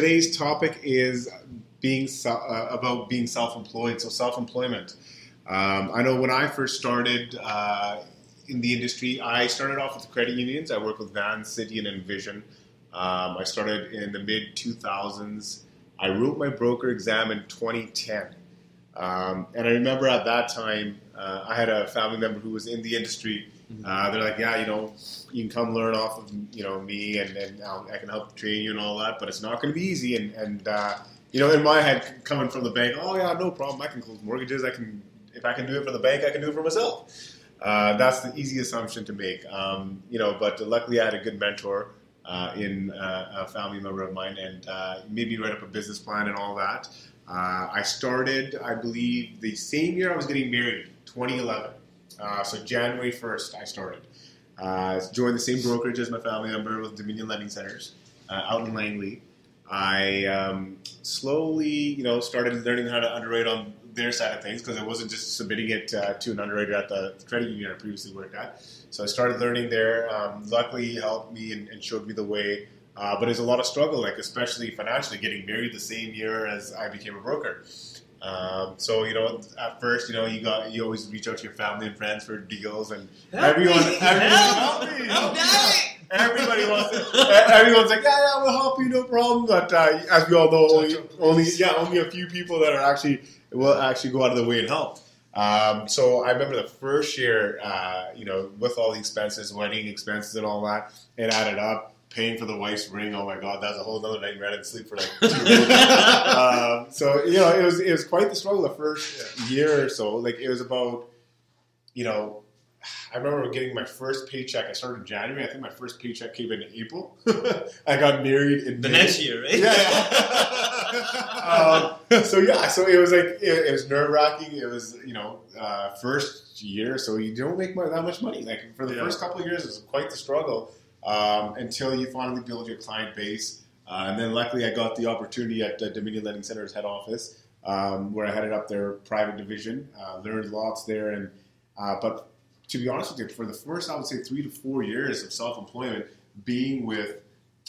today's topic is being uh, about being self-employed. So self-employment. Um, I know when I first started uh, in the industry, I started off with credit unions. I worked with Vancity, and Envision. Um, I started in the mid 2000s. I wrote my broker exam in 2010. Um, and I remember at that time, uh, I had a family member who was in the industry. Uh, they're like, yeah, you know, you can come learn off of you know me, and, and I can help train you and all that, but it's not going to be easy. And, and uh, you know, in my head, coming from the bank, oh yeah, no problem. I can close mortgages. I can, if I can do it for the bank, I can do it for myself. Uh, that's the easy assumption to make. Um, you know, but luckily I had a good mentor uh, in uh, a family member of mine, and uh, made me write up a business plan and all that. I started, I believe, the same year I was getting married, 2011. Uh, so January 1st, I started. joined the same brokerage as my family member with Dominion Lending Centers out in Langley. I um, slowly, you know, started learning how to underwrite on their side of things because I wasn't just submitting it uh, to an underwriter at the credit union I previously worked at. So I started learning there. Um, luckily, he helped me and, and, showed me the way. Uh, but there's a lot of struggle, like especially financially, getting married the same year as I became a broker. Um, so you know, at first, you know, you got you always reach out to your family and friends for deals, and help everyone, me, everyone, help, help me, help me. Everybody wants it. Everyone's like, yeah, yeah, we'll help you, no problem. But uh, as we all know, only, only, yeah, only a few people that are actually will actually go out of the way and help. Um, so I remember the first year, uh, you know, with all the expenses, wedding expenses, and all that, it added up. Paying for the wife's ring, oh my god, that was a whole other nightmare. I didn't sleep for like two weeks. um, so you know, it was it was quite the struggle the first year or so. Like it was about, you know, I remember getting my first paycheck. I started in January. I think my first paycheck came in April. I got married in the May. next year, right? Yeah. yeah. um, so yeah, so it was like it, it was nerve wracking. It was you know uh, first year, so you don't make that much money. Like for the yeah. first couple of years, it was quite the struggle um, until you finally build your client base. Uh, and then luckily, I got the opportunity at Dominion Lending Center's head office, um, where I headed up their private division. Uh, learned lots there, and uh, but to be honest with you, for the first, I would say, three to four years of self-employment, being with,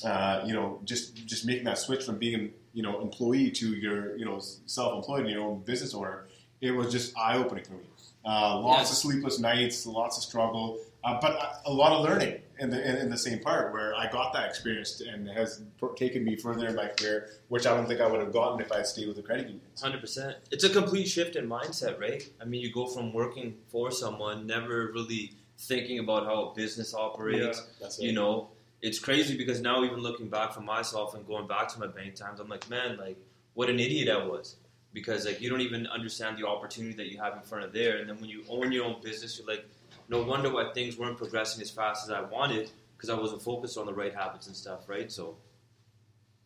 uh, you know, just just making that switch from being, an, you know, employee to your, you know, self-employed and your own business owner, it was just eye-opening for me. Uh, lots yes. of sleepless nights, lots of struggle, uh, but a lot of learning in the in, in, the same part where I got that experience and has taken me further in my career, which I don't think I would have gotten if I had stayed with the credit union. Hundred percent. It's a complete shift in mindset, right? I mean, you go from working for someone, never really thinking about how a business operates. Yeah, you know, it's crazy because now even looking back for myself and going back to my bank times, I'm like, man, like what an idiot I was. Because like you don't even understand the opportunity that you have in front of there, and then when you own your own business, you're like, no wonder why things weren't progressing as fast as I wanted because I wasn't focused on the right habits and stuff, right? So.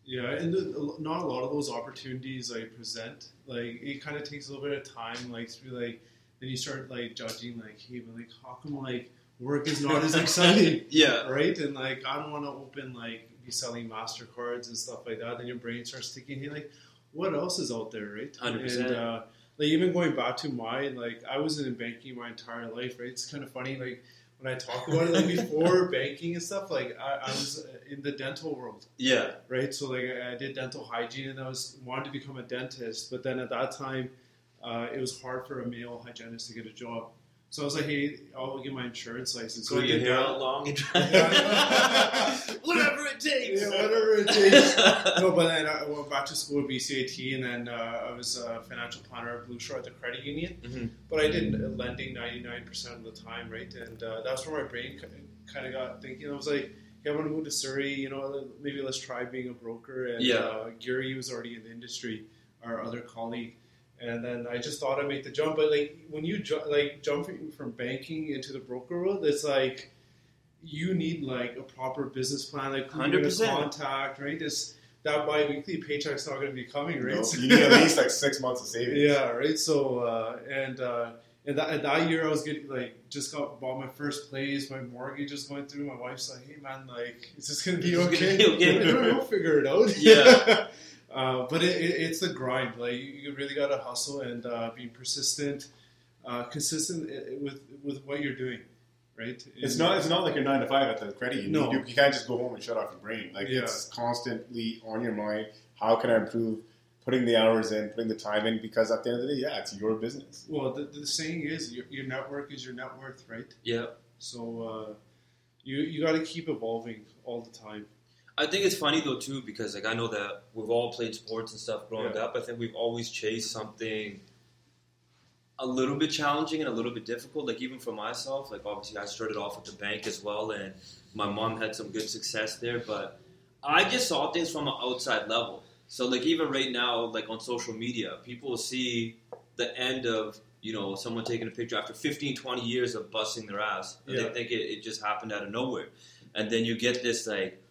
Yeah, and the, not a lot of those opportunities like present. Like it kind of takes a little bit of time, like to be like, then you start like judging, like, hey, but like, how come like work is not as exciting? yeah, right. And like, I don't want to open like be selling Mastercards and stuff like that. Then your brain starts thinking, hey, like, what else is out there, right? Hundred percent. Uh, like even going back to my like I was in banking my entire life, right? It's kind of funny, like when I talk about it, like before banking and stuff, like I, I, was in the dental world. Yeah. Right. So like I did dental hygiene, and I was wanted to become a dentist, but then at that time, uh, it was hard for a male hygienist to get a job. So I was like, hey, I'll get my insurance license. So I your hair out long and whatever it takes. Yeah, whatever it takes. no, but then I went back to school at BCIT, and then uh, I was a financial planner at BlueShore at the credit union. Mm-hmm. But I did lending 99% of the time, right? And uh, that's where my brain kind of got thinking. I was like, yeah, I want to move to Surrey. You know, maybe let's try being a broker. And yeah. uh, Gary was already in the industry, our other colleague and then I just thought I'd make the jump. But like when you ju- like jumping from banking into the broker world, it's like you need like a proper business plan, like who you're going to contact, right? This that biweekly paycheck's not going to be coming, right? No, you need at least like six months of savings. Yeah, right. So uh, and uh, and that, and that year I was getting like just got bought my first place. My mortgage is going through. My wife's like, "Hey man, like, is this going to be okay? Gonna be okay. we'll figure it out." Yeah. Uh, but it, it, it's the grind. Like you really got to hustle and uh, be persistent, uh, consistent with with what you're doing. Right? It's not. It's not like you're nine to five at the credit union. No. You, you, can't just go home and shut off your brain. Like yeah. it's constantly on your mind. how can I improve putting the hours in, putting the time in, because at the end of the day, yeah, it's your business. Well, the, the saying is your, your network is your net worth, right? Yeah. So uh, you you got to keep evolving all the time. I think it's funny though too because like I know that we've all played sports and stuff growing Yeah. up. I think we've always chased something a little bit challenging and a little bit difficult. Like even for myself, like obviously I started off at the bank as well, and my mom had some good success there. But I just saw things from an outside level. So like even right now, like on social media, people see the end of you know someone taking a picture after 15, 20 years of busting their ass, and Yeah. they think it, it just happened out of nowhere, and then you get this like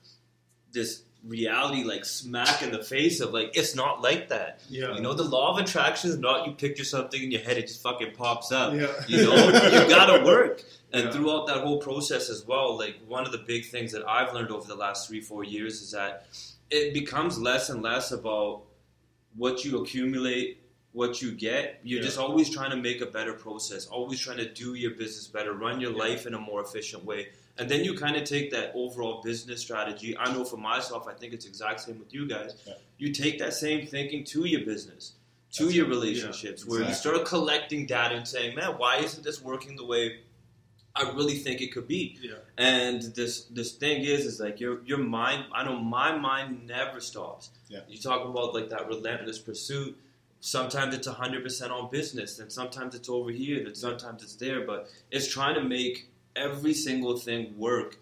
this reality like smack in the face of like it's not like that. Yeah. You know, the law of attraction is not you picture something in your head, it just fucking pops up. Yeah. You know, you gotta work. And Yeah. throughout that whole process as well, like one of the big things that I've learned over the last three, four years is that it becomes less and less about what you accumulate, what you get. You're Yeah. just always trying to make a better process, always trying to do your business better, run your Yeah. life in a more efficient way. And then you kind of take that overall business strategy. I know for myself, I think it's exact same with you guys. Yeah. You take that same thinking to your business, to That's your relationships, where you start collecting data and saying, "Man, why isn't this working the way I really think it could be?" Yeah. And this this thing is, is like your your mind. I know my mind never stops. Yeah. You talk about like that relentless pursuit. Sometimes it's hundred percent on business, and sometimes it's over here, and sometimes it's there. But it's trying to make every single thing work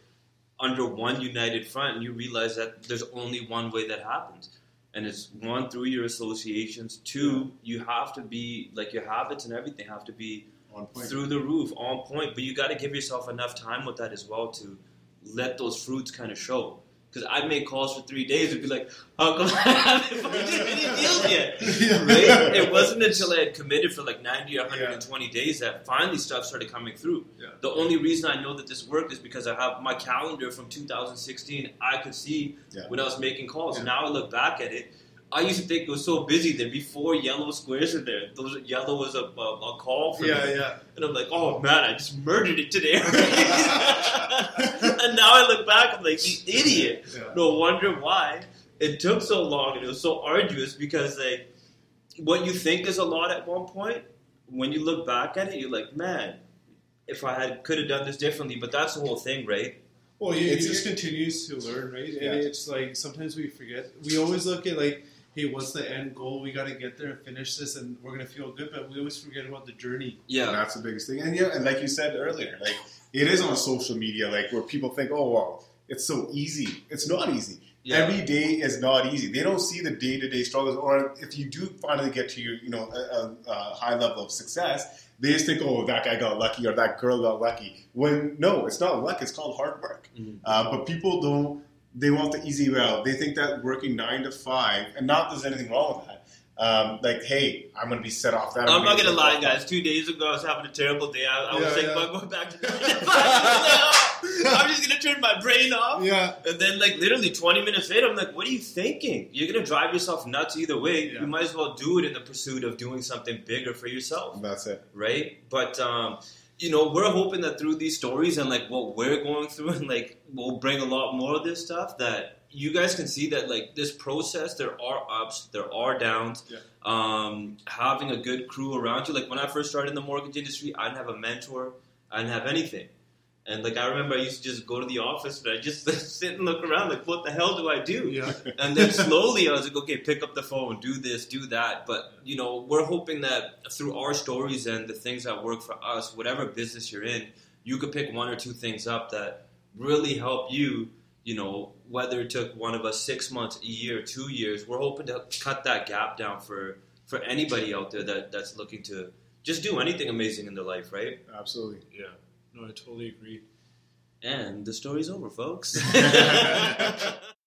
under one united front, and you realize that there's only one way that happens. And it's one through your associations. Two, you have to be like your habits and everything have to be On point. through the roof, on point. But you got to give yourself enough time with that as well to let those fruits kind of show. Because I'd make calls for three days and be like, "How come I haven't fucking any deals yet?" Right? It wasn't until I had committed for like ninety or one hundred and twenty days that finally stuff started coming through. Yeah. The only reason I know that this worked is because I have my calendar from 2016. I could see Yeah. when I was making calls. Yeah. Now I look back at it. I used to think it was so busy that before yellow squares in there, those yellow was a, a, a call for Yeah, me. yeah. And I'm like, oh man, I just murdered it today. and now I look back, I'm like, you idiot. Yeah. No wonder why it took so long and it was so arduous because like what you think is a lot at one point, when you look back at it, you're like, man, if I had could have done this differently. But that's the whole thing, right? Well, you, it just continues to learn, right? Yeah. And it's like sometimes we forget. We always look at like, hey, what's the end goal? We got to get there and finish this, and we're gonna feel good. But we always forget about the journey. Yeah. That's the biggest thing. And yeah, and like you said earlier, like it is on social media, like where people think, oh well, it's so easy. It's not easy. Yeah. Every day is not easy. They don't see the day to day struggles, or if you do finally get to your, you know, a, a, high level of success, they just think, oh, that guy got lucky or that girl got lucky. When no, it's not luck. It's called hard work. Mhm. Uh, but people don't. They want the easy route. They think that working nine to five, and not there's anything wrong with that. Um, like, hey, I'm going to be set off that. I'm not gonna lie, off guys. Two days ago, I was having a terrible day. I, I was Yeah, thinking yeah. about going back to nine to five. I'm just gonna turn my brain off. Yeah. And then, like, literally 20 minutes later, I'm like, what are you thinking? You're going to drive yourself nuts either way. Yeah. You might as well do it in the pursuit of doing something bigger for yourself, that's it. right? But, um, you know, we're hoping that through these stories and, like, what we're going through, and, like, we'll bring a lot more of this stuff that you guys can see that, like, this process, there are ups, there are downs. Yeah. Um, having a good crew around you. Like, when I first started in the mortgage industry, I didn't have a mentor, I didn't have anything. And like I remember, I used to just go to the office and I just sit and look around, like, what the hell do I do? Yeah. And then slowly, I was like, okay, pick up the phone, do this, do that. But you know, we're hoping that through our stories and the things that work for us, whatever business you're in, you could pick one or two things up that really help you. You know, whether it took one of us six months, a year, two years, we're hoping to cut that gap down for for anybody out there that that's looking to just do anything amazing in their life, right? Absolutely. Yeah. No, I totally agree. And the story's over, folks.